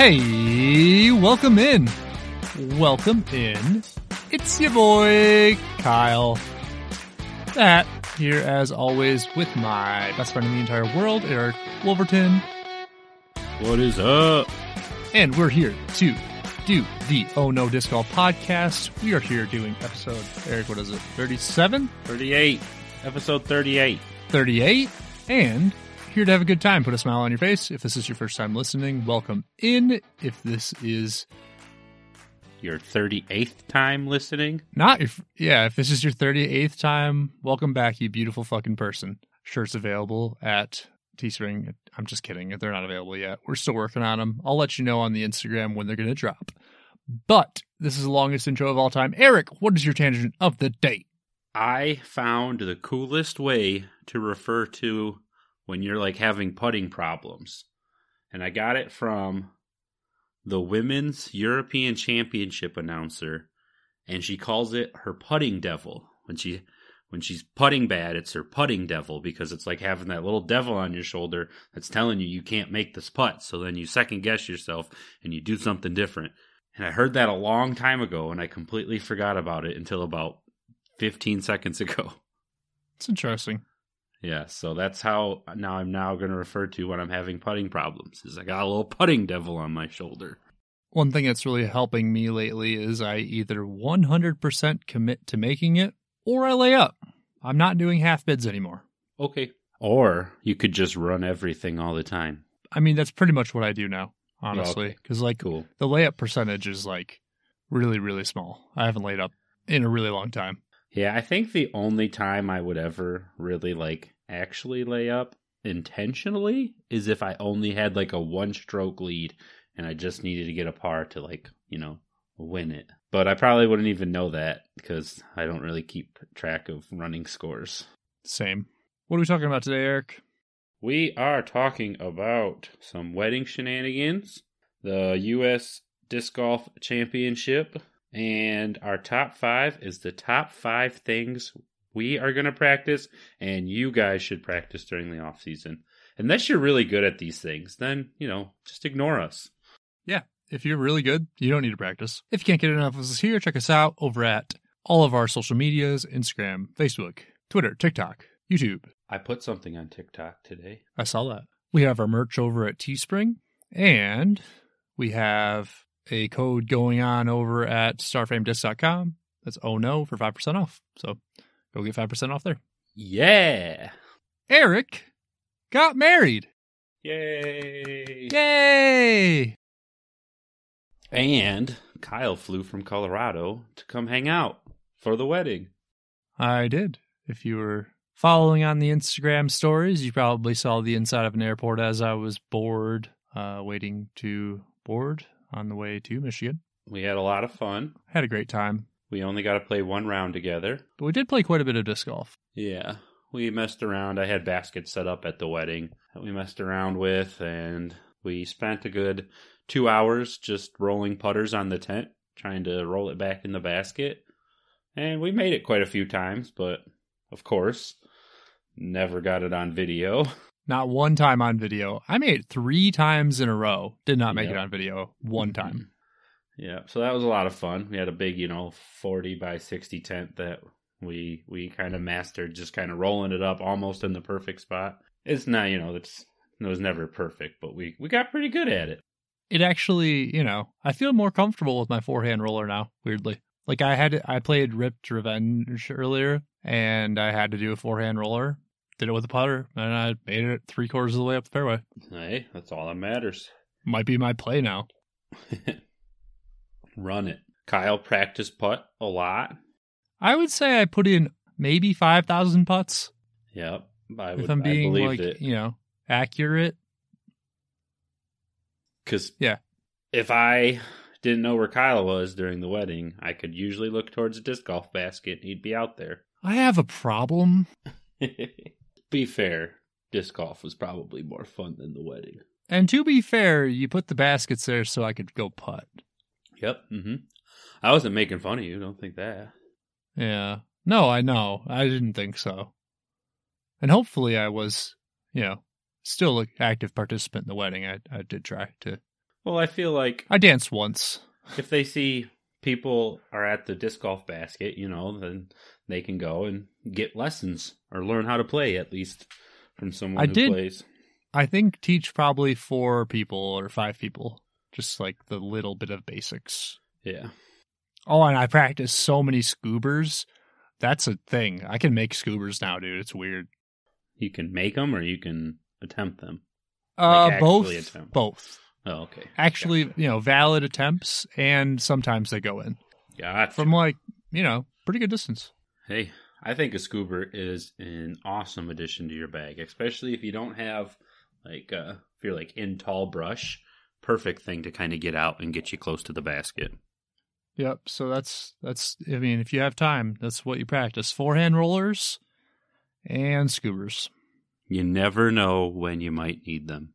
Hey, welcome in. Welcome in. It's your boy, Kyle. That here as always with my best friend in the entire world, Eric Wolverton. What is up? And we're here to do the Oh No Disc Golf podcast. We are here doing episode, Eric, what is it, 37? 38. Episode 38. 38. And here to have a good time. Put a smile on your face. If this is your first time listening, welcome in. If this is Your 38th time listening? not, if, yeah, if this is your 38th time, welcome back, you beautiful fucking person. Shirts available at Teespring. I'm just kidding. They're not available yet. We're still working on them. I'll let you know on the Instagram when they're going to drop. But this is the longest intro of all time. Eric, what is your tangent of the day? I found the coolest way to refer to when you're like having putting problems. And I got it from the Women's European Championship announcer and she calls it her putting devil. When she when she's putting bad, it's her putting devil because it's like having that little devil on your shoulder that's telling you you can't make this putt. So then you second guess yourself and you do something different. And I heard that a long time ago and I completely forgot about it until about 15 seconds ago. It's interesting. Yeah, so that's how now I'm now going to refer to when I'm having putting problems. Is I got a little putting devil on my shoulder. One thing that's really helping me lately is I either 100% commit to making it or I lay up. I'm not doing half bids anymore. Okay. Or you could just run everything all the time. I mean, that's pretty much what I do now, honestly. Okay. Because, like, Cool. the layup percentage is, like, really, really small. I haven't laid up in a really long time. Yeah, I think the only time I would ever really like actually lay up intentionally is if I only had like a one stroke lead and I just needed to get a par to like, you know, win it. But I probably wouldn't even know that because I don't really keep track of running scores. Same. What are we talking about today, Eric? We are talking about some wedding shenanigans, the U.S. Disc Golf Championship, and our top five is the top five things we are going to practice and you guys should practice during the off season. Unless you're really good at these things, then, you know, just ignore us. Yeah, if you're really good, you don't need to practice. If you can't get enough of us here, check us out over at all of our social medias Instagram, Facebook, Twitter, TikTok, YouTube. I put something on TikTok today. I saw that. We have our merch over at Teespring, and we have a code going on over at starframedisc.com. That's oh no for 5% off. So go get 5% off there. Yeah. Eric got married. Yay. Yay! And Kyle flew from Colorado to come hang out for the wedding. I did. If you were following on the Instagram stories, you probably saw the inside of an airport as I was bored, uh, waiting to board on the way to Michigan. We had a lot of fun. Had a great time, We only got to play one round together. but we did play quite a bit of disc golf. Yeah. We messed around. I had baskets set up at the wedding that we messed around with, and we spent a good two hours just rolling putters on the tent, trying to roll it back in the basket. And we made it quite a few times, but of course, never got it on video. Not one time on video. I made it three times in a row. Did not make it on video one time. Mm-hmm. Yeah, so that was a lot of fun. We had a big, you know, 40 by 60 tent that we we kind of mastered just kind of rolling it up almost in the perfect spot. It's not, you know, it's it was never perfect, but we we got pretty good at it. It actually, you know, I feel more comfortable with my forehand roller now, weirdly. Like I had, I played Ripped Revenge earlier and I had to do a forehand roller. Did it with a putter and I made it three quarters of the way up the fairway. Hey, that's all that matters. Might be my play now. Run it. Kyle practiced putt a lot. I would say I put in maybe 5,000 putts Yep. I would if I'm being like, it. you know, accurate. Cuz Yeah. If I didn't know where Kyle was during the wedding, I could usually look towards a disc golf basket and he'd be out there. I have a problem. Be fair, disc golf was probably more fun than the wedding. And to be fair, you put the baskets there so I could go putt. Yep. hmm I wasn't making fun of you. Don't think that. Yeah. No, I know. I didn't think so. And hopefully I was, you know, still an active participant in the wedding. I, I did try to Well, I feel like I danced once. if they see people are at the disc golf basket, you know, then they can go and get lessons or learn how to play at least from someone I who did- plays. I think teach probably four people or five people, just like the little bit of basics. Yeah. Oh, and I practice so many scoobers. That's a thing. I can make scoobers now, dude. It's weird. You can make them or you can attempt them. Uh, Like, both, attempt. both. Oh, okay. Actually, Gotcha. you know, valid attempts, and sometimes they go in Gotcha. from like, you know, pretty good distance. Hey, I think a scoober is an awesome addition to your bag, especially if you don't have like uh if you're like in tall brush, perfect thing to kind of get out and get you close to the basket. Yep. So that's that's. I mean, if you have time, that's what you practice: forehand rollers and scoobers, You never know when you might need them.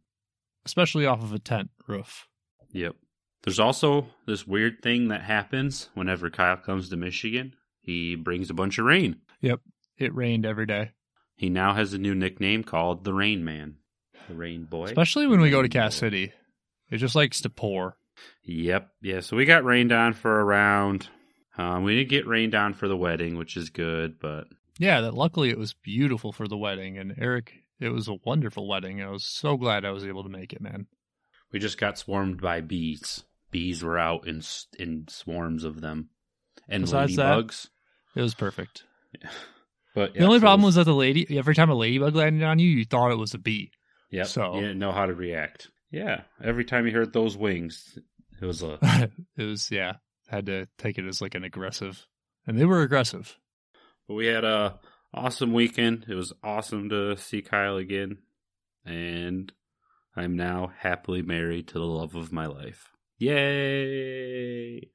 especially off of a tent roof. Yep. There's also this weird thing that happens whenever Kyle comes to Michigan. He brings a bunch of rain. Yep. It rained every day, He now has a new nickname called the Rain Man. The Rain Boy. especially when we go to Cass. City. It just likes to pour. Yep. Yeah. So we got rained on for a round. Um, we didn't get rained on for the wedding, which is good, but Yeah, that luckily it was beautiful for the wedding, and Eric, it was a wonderful wedding. I was so glad I was able to make it, man. we just got swarmed by bees. Bees were out in in swarms of them, and Besides that, ladybugs. It was perfect. But the only problem was that the lady, every time a ladybug landed on you, you thought it was a bee. yep, so- you didn't know how to react. Yeah, every time you heard those wings, it was a it was yeah, had to take it as like an aggressive, and they were aggressive. But we had a awesome weekend. It was awesome to see Kyle again, and I'm now happily married to the love of my life. Yay!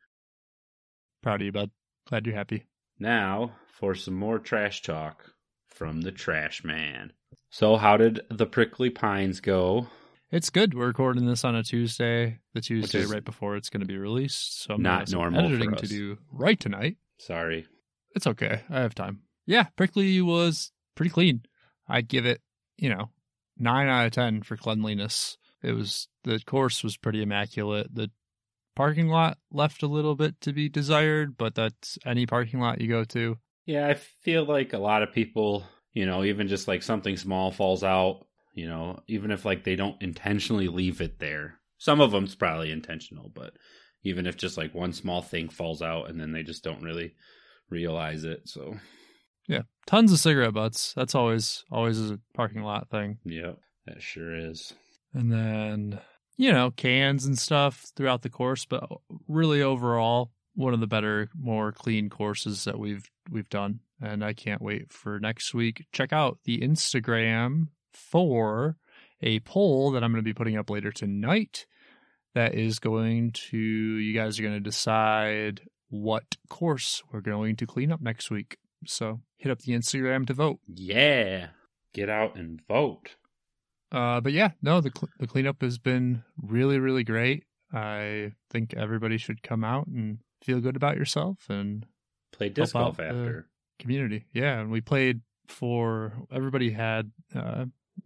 Proud of you, bud. Glad you're happy. Now for some more trash talk from the Trash Man. So, how did the Prickly Pines go? It's good. We're recording this on a Tuesday, the Tuesday right before it's going to be released. So I'm not gonna have some normal editing to do right tonight. Sorry. It's okay. I have time. Yeah, Prickly was pretty clean. I'd give it, you know, nine out of ten for cleanliness. It was the course was pretty immaculate. The parking lot left a little bit to be desired, but that's any parking lot you go to. Yeah, I feel like a lot of people, you know, even just like something small falls out, you know, even if like they don't intentionally leave it there. Some of them's probably intentional, but even if just like one small thing falls out and then they just don't really realize it. So, Yeah, tons of cigarette butts. That's always always a parking lot thing. yeah, that sure is. and then you know cans and stuff throughout the course but really overall one of the better more clean courses that we've we've done and i can't wait for next week check out the instagram for a poll that i'm going to be putting up later tonight that is going to you guys are going to decide what course we're going to clean up next week so hit up the instagram to vote Yeah. Get out and vote. Uh, but yeah, no, the cl- the cleanup has been really, really great. I think everybody should come out and feel good about yourself and Play disc golf after. community. Yeah, and we played for everybody had uh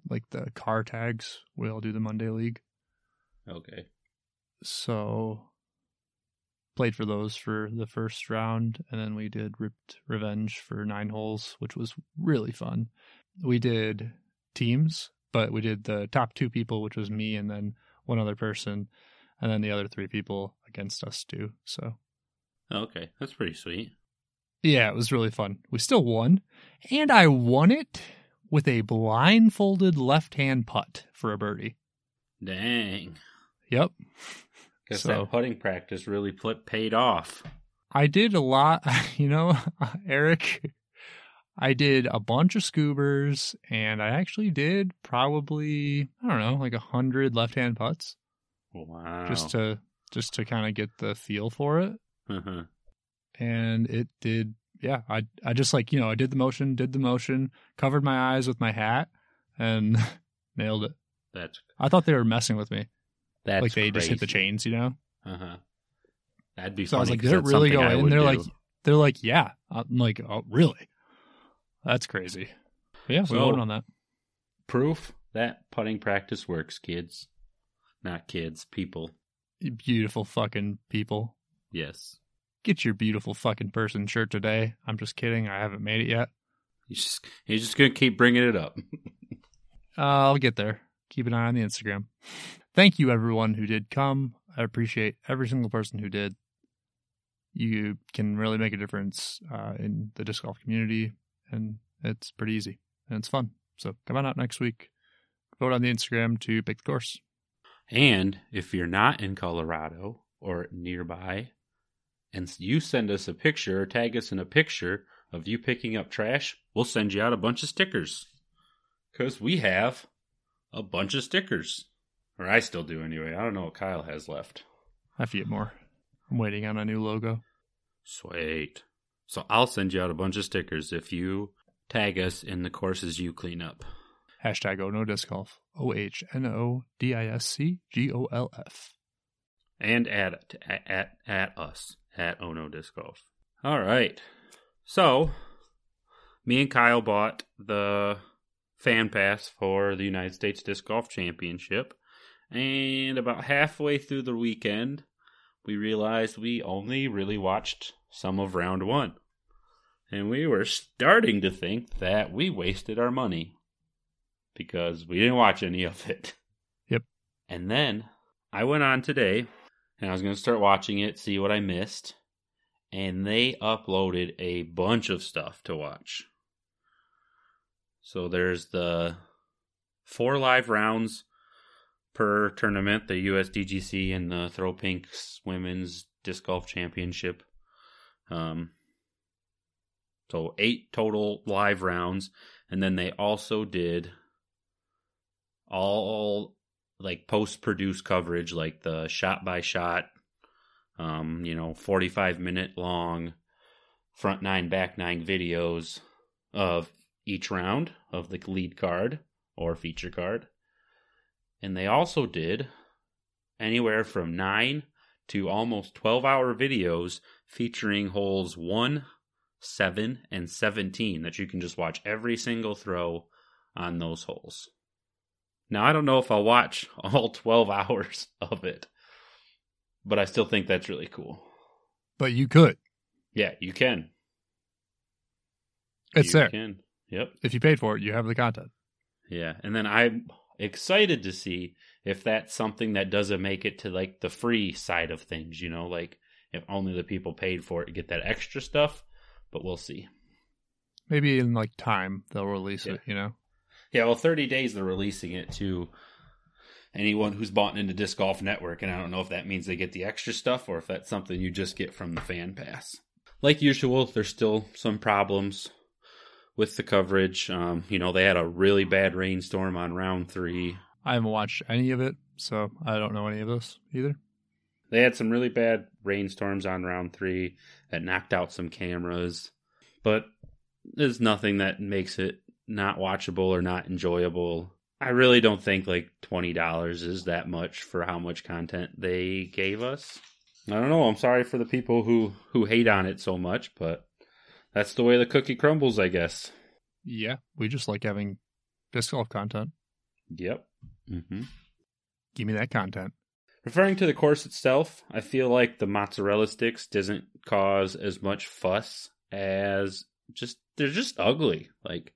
like the car tags. We all do the Monday League, Okay. so played for those for the first round, and then we did Ripped Revenge for nine holes, which was really fun. We did teams, but we did the top two people, which was me and then one other person, and then the other three people against us too. So Okay. That's pretty sweet. yeah, it was really fun. We still won, and I won it with a blindfolded left hand putt for a birdie. Dang. Yep. Guess So- that putting practice really pl- paid off. I did a lot, you know, Eric. I did a bunch of scoobers, and I actually did probably I don't know, like a hundred left-hand putts, Wow. just to just to kind of get the feel for it. uh-huh. And it did, yeah. I I just like you know I did the motion, did the motion, covered my eyes with my hat, and nailed it. That's I thought they were messing with me, that's like they just hit the chains, you know. Uh-huh. That'd be So I was like, did it really something go I in? They're do. like, they're like, yeah. I'm like, oh, really? That's crazy. Yeah, we So- voted on that. proof that putting practice works, kids. Not kids, people. Beautiful fucking people. Yes. Get your beautiful fucking person shirt today. I'm just kidding. I haven't made it yet. He's just, he's just going to keep bringing it up. Uh, I'll get there. Keep an eye on the Instagram. Thank you, everyone who did come. I appreciate every single person who did. You can really make a difference uh, in the disc golf community, and it's pretty easy and it's fun. So come on out next week. Vote on the Instagram to pick the course. And if you're not in Colorado or nearby, and you send us a picture or tag us in a picture of you picking up trash, we'll send you out a bunch of stickers. Because we have a bunch of stickers. Or I still do anyway. I don't know what Kyle has left. I have to get more. I'm waiting on a new logo. Sweet. So I'll send you out a bunch of stickers if you tag us in the courses you clean up. Hashtag Oh No Disc Golf. O H N O D I S C G O L F. And at, at, at us at Ono Disc Golf. All right. So, me and Kyle bought the fan pass for the United States Disc Golf Championship. And about halfway through the weekend, we realized we only really watched some of round one. And we were starting to think that we wasted our money because we didn't watch any of it. Yep. And then I went on today and I was going to start watching it, see what I missed. And they uploaded a bunch of stuff to watch. So there's the four live rounds per tournament, the USDGC and the Throw Pinks Women's Disc Golf Championship. Um, so eight total live rounds, and then they also did all like post produced coverage, like the shot by shot, um, you know, forty five minute long front nine back nine videos of each round of the lead card or feature card. And they also did anywhere from 9 to almost 12 hour videos featuring holes 1, 7, and 17 that you can just watch every single throw on those holes. Now, I don't know if I'll watch all 12 hours of it, but I still think that's really cool. But you could. Yeah, you can. It's you there. Can. Yep. If you paid for it, you have the content. Yeah, and then I'm excited to see if that's something that doesn't make it to like the free side of things, you know, like if only the people paid for it get that extra stuff, but we'll see. Maybe in like time they'll release Yeah. it, you know? Yeah, well, 30 days they're releasing it to anyone who's bought into Disc Golf Network, and I don't know if that means they get the extra stuff or if that's something you just get from the fan pass. Like usual, there's still some problems with the coverage. Um, you know, they had a really bad rainstorm on round three. I haven't watched any of it, so I don't know any of this either. They had some really bad rainstorms on round three that knocked out some cameras, but there's nothing that makes it not watchable or not enjoyable. I really don't think like twenty dollars is that much for how much content they gave us. I don't know. I'm sorry for the people who who hate on it so much, but that's the way the cookie crumbles, I guess. Yeah, we just like having disc golf content. Yep. Mm-hmm. Give me that content. Referring to the course itself, I feel like the mozzarella sticks doesn't cause as much fuss as just they're just ugly. Like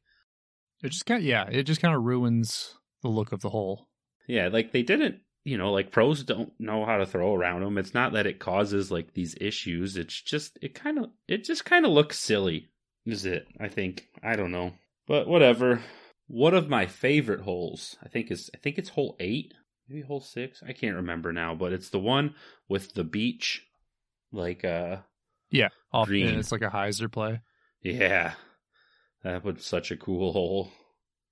It just kind yeah, it just kind of ruins the look of the whole. yeah, like they didn't, you know, like pros don't know how to throw around them. It's not that it causes like these issues. It's just it kind of it just kind of looks silly. Is it? I think I don't know, but whatever. One of my favorite holes, I think is I think it's hole eight, maybe hole six. I can't remember now, but it's the one with the beach, like uh Yeah, off, Green. and it's like a hyzer play. Yeah, that was such a cool hole.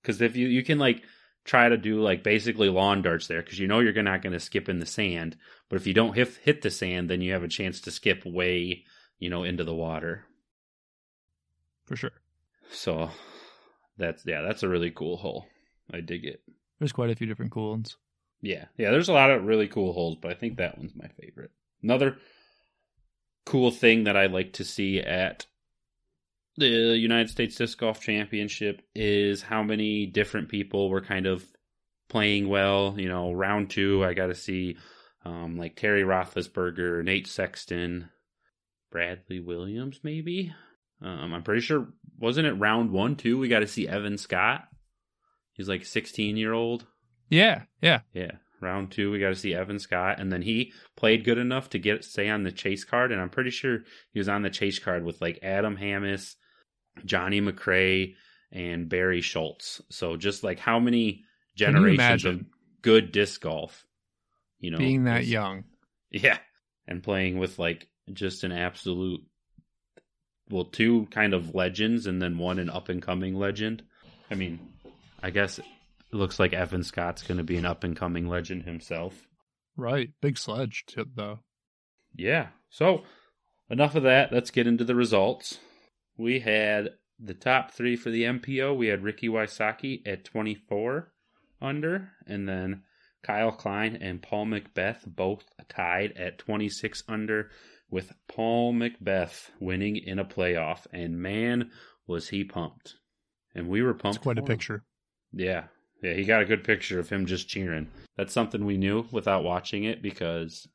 Because if you you can like try to do like basically lawn darts there, because you know you're not going to skip in the sand. But if you don't hit hit the sand, then you have a chance to skip way you know into the water. For sure. So that's yeah, that's a really cool hole. I dig it. There's quite a few different cool ones. Yeah, yeah. There's a lot of really cool holes, but I think that one's my favorite. Another cool thing that I like to see at the United States Disc Golf Championship is how many different people were kind of playing well. You know, round two, I got to see um, like Terry Roethlisberger, Nate Sexton, Bradley Williams, maybe. Um, I'm pretty sure wasn't it round one too? We got to see Evan Scott. He's like 16 year old. Yeah, yeah. Yeah, round two we got to see Evan Scott, and then he played good enough to get stay on the chase card, and I'm pretty sure he was on the chase card with like Adam Hammes, Johnny McRae, and Barry Schultz. So just like how many generations of good disc golf, you know, being that young? yeah, and playing with like just an absolute, well, two kind of legends, and then one an up and coming legend. I mean, I guess it looks like Evan Scott's going to be an up and coming legend himself. Right. Big sledge tip though. Yeah. So enough of that. Let's get into the results. We had the top three for the MPO. We had Ricky Wysocki at 24 under, and then Kyle Klein and Paul McBeth both tied at 26 under, with Paul McBeth winning in a playoff. And man, was he pumped! And we were pumped. It's quite a him. picture. Yeah. Yeah, he got a good picture of him just cheering. That's something we knew without watching it because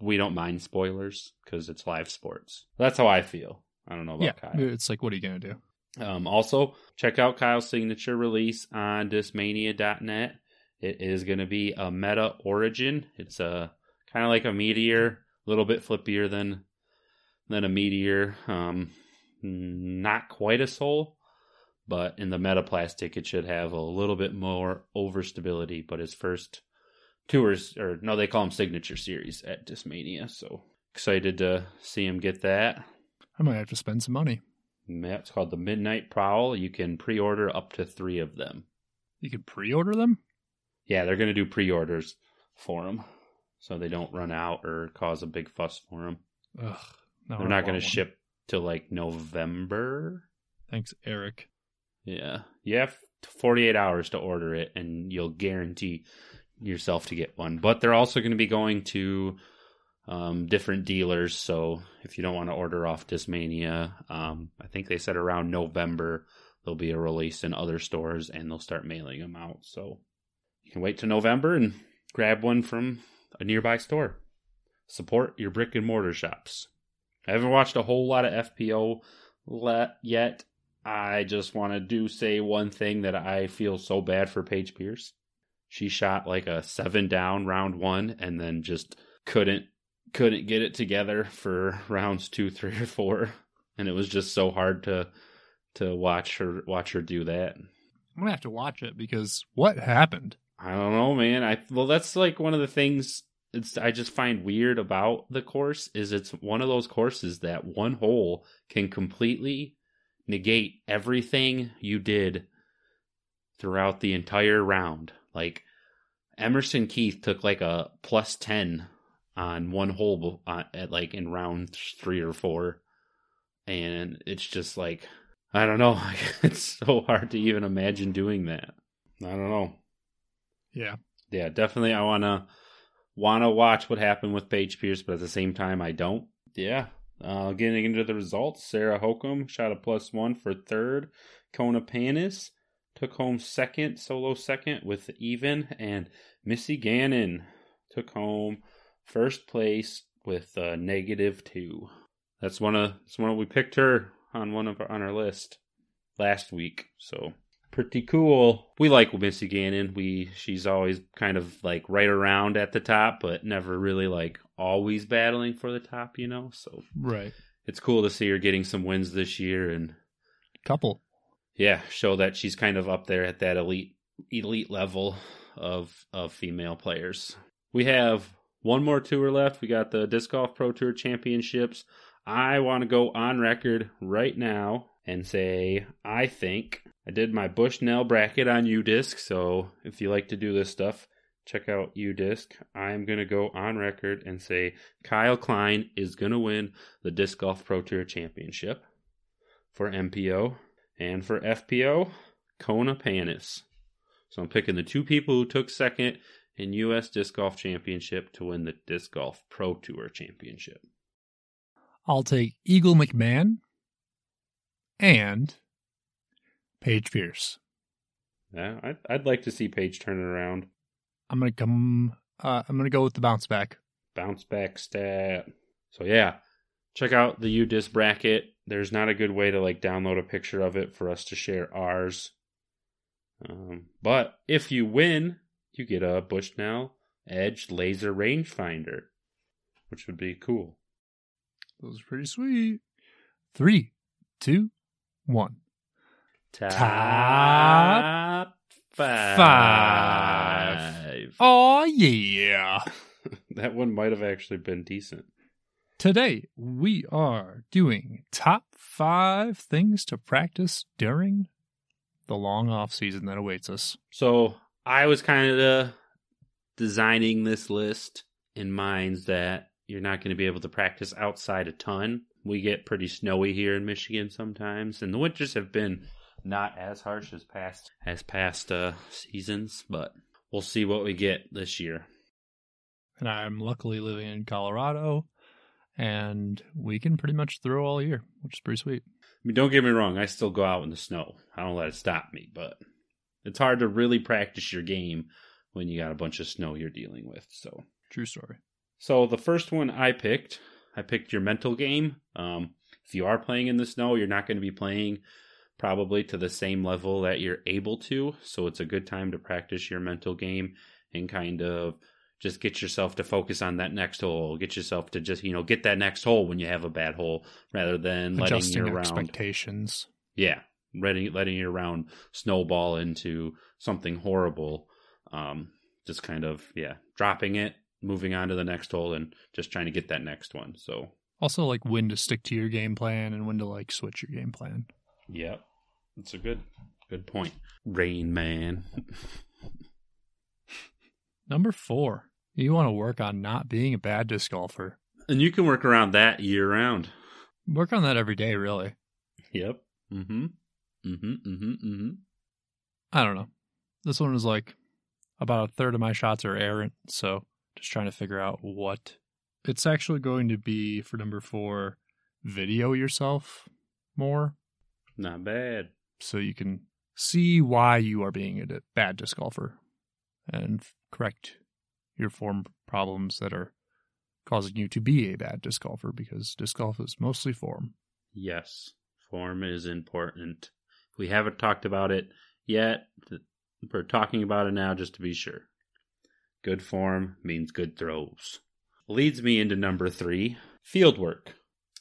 we don't mind spoilers because it's live sports. That's how I feel. I don't know about Yeah. Kyle. It's like, what are you gonna do? Um, also, check out Kyle's signature release on discmania.net. It is going to be a meta origin. It's a kind of like a meteor, little bit flippier than than a meteor. Um, not quite a soul, but in the meta plastic, it should have a little bit more overstability. But his first tours, or no, they call them signature series at Discmania. So excited to see him get that. I might have to spend some money. It's called the Midnight Prowl. You can pre-order up to three of them. You can pre-order them. Yeah, they're going to do pre-orders for them, so they don't run out or cause a big fuss for them. Ugh. No, they're not going to ship till like November. Thanks, Eric. Yeah, you have 48 hours to order it, and you'll guarantee yourself to get one. But they're also going to be going to um, different dealers. So if you don't want to order off Discmania, um, I think they said around November there'll be a release in other stores, and they'll start mailing them out. So you can wait till November and grab one from a nearby store. Support your brick and mortar shops. I haven't watched a whole lot of FPO yet. I just want to do say one thing that I feel so bad for Paige Pierce. She shot like a seven down round one and then just couldn't couldn't get it together for rounds two, three, or four. And it was just so hard to to watch her watch her do that. I'm gonna have to watch it because what happened? I don't know, man. I well, that's like one of the things. It's I just find weird about the course is it's one of those courses that one hole can completely negate everything you did throughout the entire round. Like Emerson Keith took like a plus ten on one hole uh, at like in round three or four, and it's just like I don't know. It's so hard to even imagine doing that. I don't know Yeah. yeah, definitely. I wanna wanna watch what happened with Paige Pierce, but at the same time, I don't. Yeah. Uh, getting into the results, Sarah Hokom shot a plus one for third. Kona Panis took home second, solo second with even, and Missy Gannon took home first place with uh, negative two. That's one of that's one of, we picked her on one of our, on our list last week. So pretty cool. We like Missy Gannon. We she's always kind of like right around at the top, but never really like always battling for the top, you know. So Right. it's cool to see her getting some wins this year and Couple. yeah, show that she's kind of up there at that elite elite level of of female players. We have one more tour left. We got the Disc Golf Pro Tour Championships. I want to go on record right now and say I think I did my Bushnell bracket on UDisc. So if you like to do this stuff, check out UDisc. I'm going to go on record and say Kyle Klein is going to win the Disc Golf Pro Tour Championship for MPO and for FPO, Kona Panis. So I'm picking the two people who took second in US Disc Golf Championship to win the Disc Golf Pro Tour Championship. I'll take Eagle McMahon and Paige Pierce. Yeah, I'd, I'd like to see Paige turn it around. I'm gonna come. Uh, I'm gonna go with the bounce back. bounce back stat. So yeah, check out the UDisc bracket. There's not a good way to like download a picture of it for us to share ours. Um, but if you win, you get a Bushnell Edge laser rangefinder, which would be cool. Those are pretty sweet. Three, two, one. Top, five. five. Oh, yeah. that one might have actually been decent. Today, we are doing top five things to practice during the long off season that awaits us. So I was kind of designing this list in minds that you're not going to be able to practice outside a ton. We get pretty snowy here in Michigan sometimes, and the winters have been not as harsh as past as past uh, seasons, but we'll see what we get this year. And I'm luckily living in Colorado, and we can pretty much throw all year, which is pretty sweet. I mean, don't get me wrong, I still go out in the snow. I don't let it stop me, but it's hard to really practice your game when you got a bunch of snow you're dealing with. So True story. So the first one I picked, I picked your mental game. Um, if you are playing in the snow, you're not going to be playing probably to the same level that you're able to. So it's a good time to practice your mental game and kind of just get yourself to focus on that next hole. Get yourself to just you know get that next hole when you have a bad hole, rather than letting Adjusting your round. expectations. Yeah, letting letting your round snowball into something horrible. Um, just kind of yeah, dropping it, moving on to the next hole, and just trying to get that next one. So Also, like when to stick to your game plan and when to like switch your game plan. Yep. That's a good good point. Rain Man. Number four, you want to work on not being a bad disc golfer. and you can work around that year round. Work on that every day, really. Yep. Mm-hmm. Mm-hmm. Mm-hmm. Mm-hmm. I don't know. This one was like about a third of my shots are errant, so just trying to figure out what it's actually going to be for number four. Video yourself more Not bad. So you can see why you are being a bad disc golfer and correct your form problems that are causing you to be a bad disc golfer because disc golf is mostly form. Yes. Form is important. We haven't talked about it yet. We're talking about it now just to be sure. Good form means good throws. Leads me into number three field work.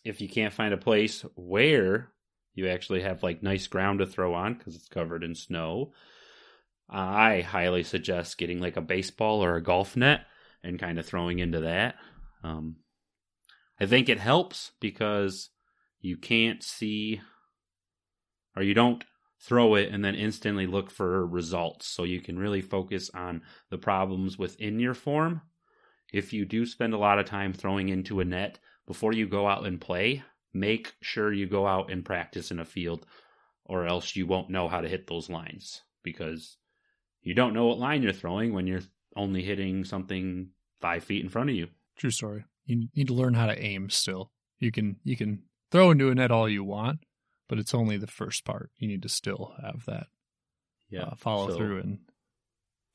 If you can't find a place where you actually have like nice ground to throw on because it's covered in snow, I highly suggest getting like a baseball or a golf net and kind of throwing into that. Um, I think it helps because you can't see or you don't throw it and then instantly look for results. So you can really focus on the problems within your form. If you do spend a lot of time throwing into a net before you go out and play, make sure you go out and practice in a field or else you won't know how to hit those lines because you don't know what line you're throwing when you're only hitting something five feet in front of you. True story. You need to learn how to aim still. You can you can throw into a net all you want, but it's only the first part. You need to still have that uh, follow so- through and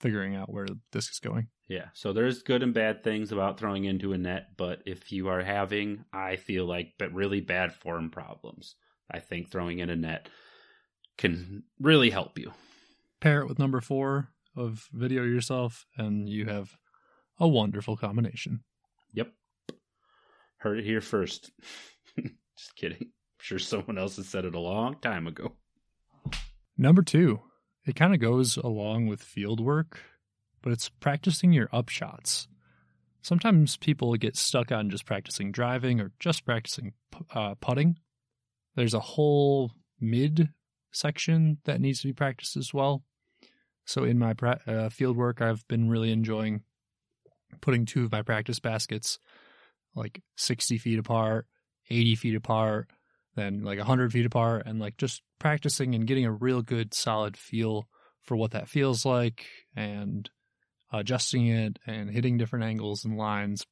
figuring out where the disc is going. Yeah, so there's good and bad things about throwing into a net, but if you are having, I feel like, but really bad form problems, I think throwing in a net can really help you. Pair it with number four of video yourself, and you have a wonderful combination. Yep. Heard it here first. Just kidding. I'm sure someone else has said it a long time ago. Number two, it kind of goes along with field work, but it's practicing your upshots. Sometimes people get stuck on just practicing driving or just practicing uh, putting. There's a whole mid section that needs to be practiced as well. So in my pra- uh, field work, I've been really enjoying putting two of my practice baskets like 60 feet apart, 80 feet apart, then like 100 feet apart and like just practicing and getting a real good solid feel for what that feels like and adjusting it and hitting different angles and lines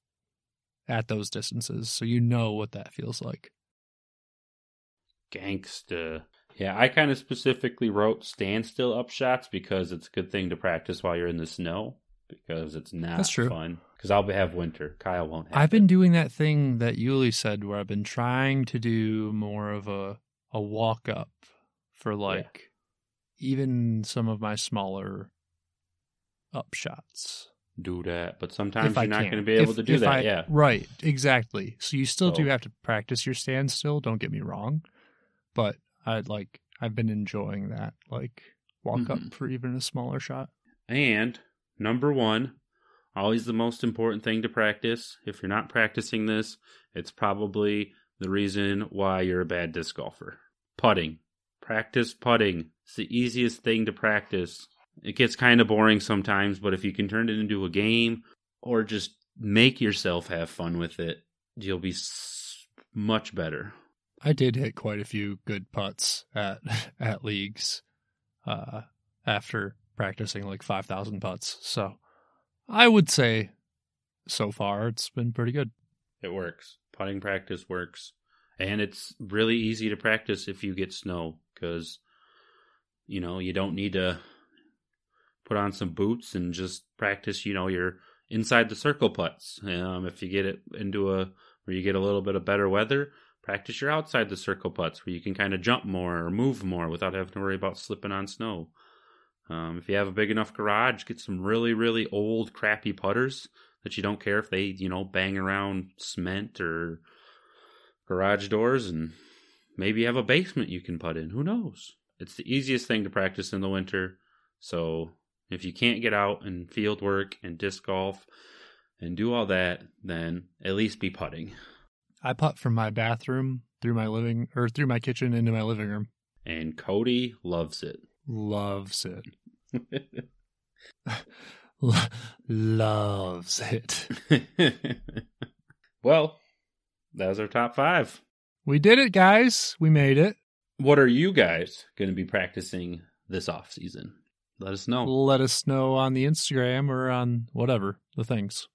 at those distances so you know what that feels like Gangsta. Yeah, I kind of specifically wrote standstill up shots because it's a good thing to practice while you're in the snow because it's not That's true. fun. Because I'll have winter. Kyle won't have I've been it. doing that thing that Yuli said where I've been trying to do more of a a walk up for like even some of my smaller up shots. do that. But sometimes if you're not going to be able If- to do that. I- yeah. Right, exactly. So you still do have to practice your standstill. don't get me wrong. But I'd like I've been enjoying that like walk Mhm. up for even a smaller shot. And number one, always the most important thing to practice. If you're not practicing this, it's probably the reason why you're a bad disc golfer. Putting. Practice putting. It's the easiest thing to practice. It gets kind of boring sometimes, but if you can turn it into a game or just make yourself have fun with it, you'll be much better. I did hit quite a few good putts at at leagues uh after practicing like 5000 putts. So I would say so far it's been pretty good. It works. Putting practice works. And it's really easy to practice if you get snow because, you know, you don't need to put on some boots and just practice, you know, your inside the circle putts. Um, if you get it into a, where you get a little bit of better weather, practice your outside the circle putts where you can kind of jump more or move more without having to worry about slipping on snow. Um, if you have a big enough garage, get some really, really old, crappy putters that you don't care if they, you know, bang around cement or garage doors and maybe you have a basement you can put in. Who knows? It's the easiest thing to practice in the winter. So if you can't get out and field work and disc golf and do all that, then at least be putting. I putt from my bathroom through my living or through my kitchen into my living room. And Cody loves it. Loves it. Lo- loves it. well, that was our top five. We did it, guys. We made it. What are you guys going to be practicing this off season? Let us know. Let us know on the Instagram or on whatever the things.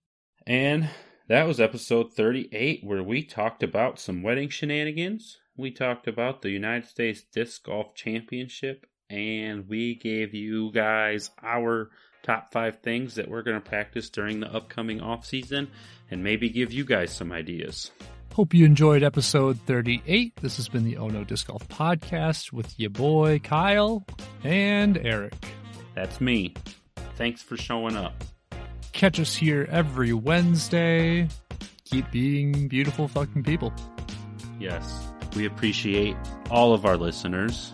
And that was episode 38, where we talked about some wedding shenanigans. We talked about the United States Disc Golf Championship, and we gave you guys our top five things that we're going to practice during the upcoming off season, and maybe give you guys some ideas. Hope you enjoyed episode 38. This has been the Ono Disc Golf Podcast with your boy Kyle and Eric. That's me. Thanks for showing up. Catch us here every Wednesday. Keep being beautiful fucking people. Yes, we appreciate all of our listeners,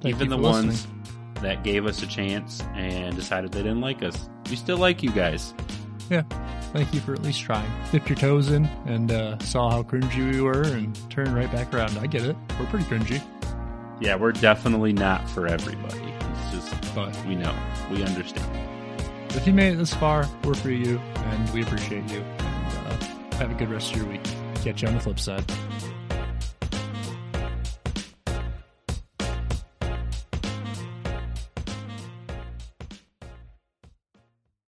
Thank even the ones listening. that gave us a chance and decided they didn't like us. We still like you guys. Yeah. Thank you for at least trying. Dipped your toes in and uh, saw how cringy we were and turned right back around. I get it. We're pretty cringy, Yeah, we're definitely not for everybody. It's just, but we know. We understand. if you made it this far, we're for you and we appreciate you. And uh, have a good rest of your week. Catch you on the flip side.